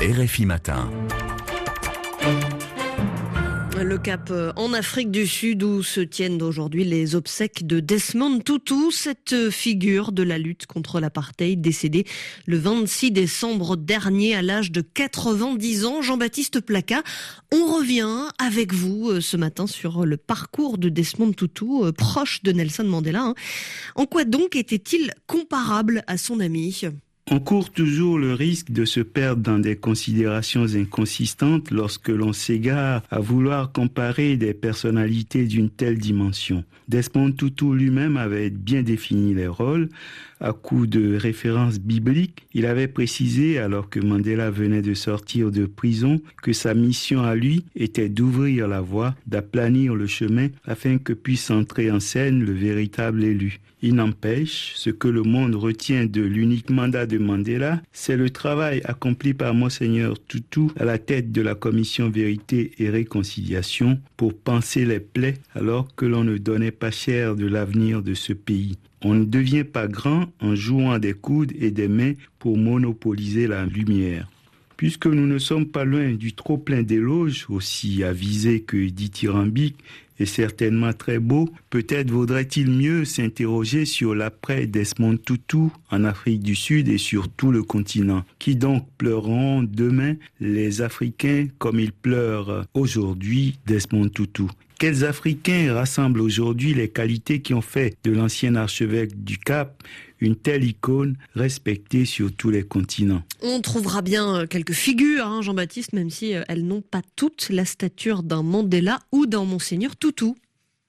RFI Matin. Le cap euh, en Afrique du Sud où se tiennent aujourd'hui les obsèques de Desmond Tutu, cette figure de la lutte contre l'apartheid décédé le 26 décembre dernier à l'âge de 90 ans. Jean-Baptiste Placa, on revient avec vous euh, ce matin sur le parcours de Desmond Tutu, euh, proche de Nelson Mandela. Hein. En quoi donc était-il comparable à son ami? On court toujours le risque de se perdre dans des considérations inconsistantes lorsque l'on s'égare à vouloir comparer des personnalités d'une telle dimension. Desmond Tutu lui-même avait bien défini les rôles. À coup de références bibliques, il avait précisé, alors que Mandela venait de sortir de prison, que sa mission à lui était d'ouvrir la voie, d'aplanir le chemin afin que puisse entrer en scène le véritable élu. Il n'empêche, ce que le monde retient de l'unique mandat de Mandela, c'est le travail accompli par Monseigneur Tutu à la tête de la commission Vérité et Réconciliation pour penser les plaies alors que l'on ne donnait pas cher de l'avenir de ce pays. On ne devient pas grand en jouant des coudes et des mains pour monopoliser la lumière. Puisque nous ne sommes pas loin du trop plein d'éloges, aussi avisés que dithyrambiques, et certainement très beau, peut-être vaudrait-il mieux s'interroger sur l'après Desmond Tutu en Afrique du Sud et sur tout le continent. Qui donc pleureront demain les Africains comme ils pleurent aujourd'hui Desmond Tutu. Quels Africains rassemblent aujourd'hui les qualités qui ont fait de l'ancien archevêque du Cap une telle icône respectée sur tous les continents? On trouvera bien euh, quelques figures, hein, Jean-Baptiste, même si euh, elles n'ont pas toutes la stature d'un Mandela ou d'un Monseigneur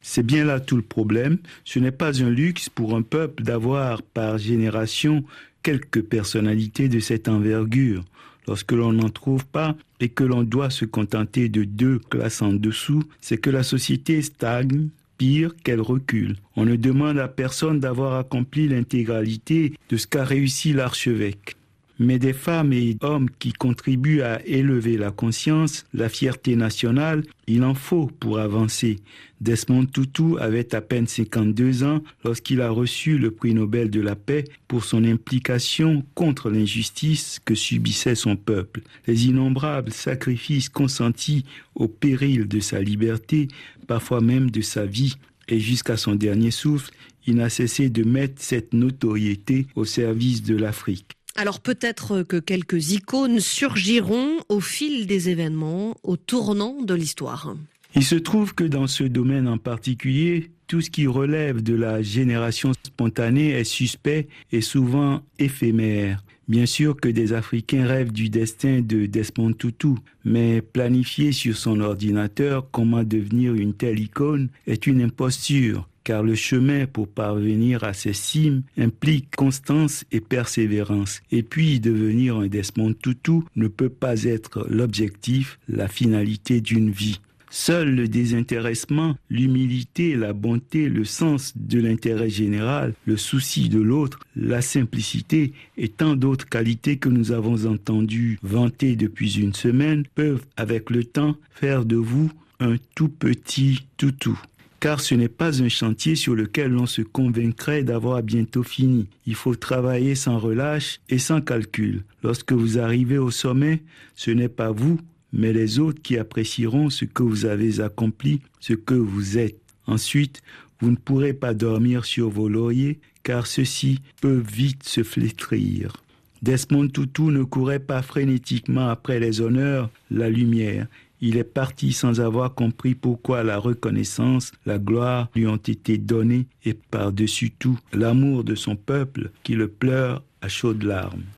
C'est bien là tout le problème. Ce n'est pas un luxe pour un peuple d'avoir par génération quelques personnalités de cette envergure. Lorsque l'on n'en trouve pas et que l'on doit se contenter de deux classes en dessous, c'est que la société stagne, pire qu'elle recule. On ne demande à personne d'avoir accompli l'intégralité de ce qu'a réussi l'archevêque mais des femmes et hommes qui contribuent à élever la conscience, la fierté nationale, il en faut pour avancer. Desmond Tutu avait à peine 52 ans lorsqu'il a reçu le prix Nobel de la paix pour son implication contre l'injustice que subissait son peuple. Les innombrables sacrifices consentis au péril de sa liberté, parfois même de sa vie, et jusqu'à son dernier souffle, il n'a cessé de mettre cette notoriété au service de l'Afrique. Alors peut-être que quelques icônes surgiront au fil des événements, au tournant de l'histoire. Il se trouve que dans ce domaine en particulier, tout ce qui relève de la génération spontanée est suspect et souvent éphémère. Bien sûr que des Africains rêvent du destin de Desmond Tutu, mais planifier sur son ordinateur comment devenir une telle icône est une imposture car le chemin pour parvenir à ces cimes implique constance et persévérance. Et puis devenir un Desmond Tutu ne peut pas être l'objectif, la finalité d'une vie. Seul le désintéressement, l'humilité, la bonté, le sens de l'intérêt général, le souci de l'autre, la simplicité et tant d'autres qualités que nous avons entendu vanter depuis une semaine peuvent, avec le temps, faire de vous un tout petit toutou car ce n'est pas un chantier sur lequel l'on se convaincrait d'avoir bientôt fini. Il faut travailler sans relâche et sans calcul. Lorsque vous arrivez au sommet, ce n'est pas vous, mais les autres qui apprécieront ce que vous avez accompli, ce que vous êtes. Ensuite, vous ne pourrez pas dormir sur vos lauriers, car ceux-ci peuvent vite se flétrir. Desmond Tutu ne courait pas frénétiquement après les honneurs, la lumière. Il est parti sans avoir compris pourquoi la reconnaissance, la gloire lui ont été données et par-dessus tout l'amour de son peuple qui le pleure à chaudes larmes.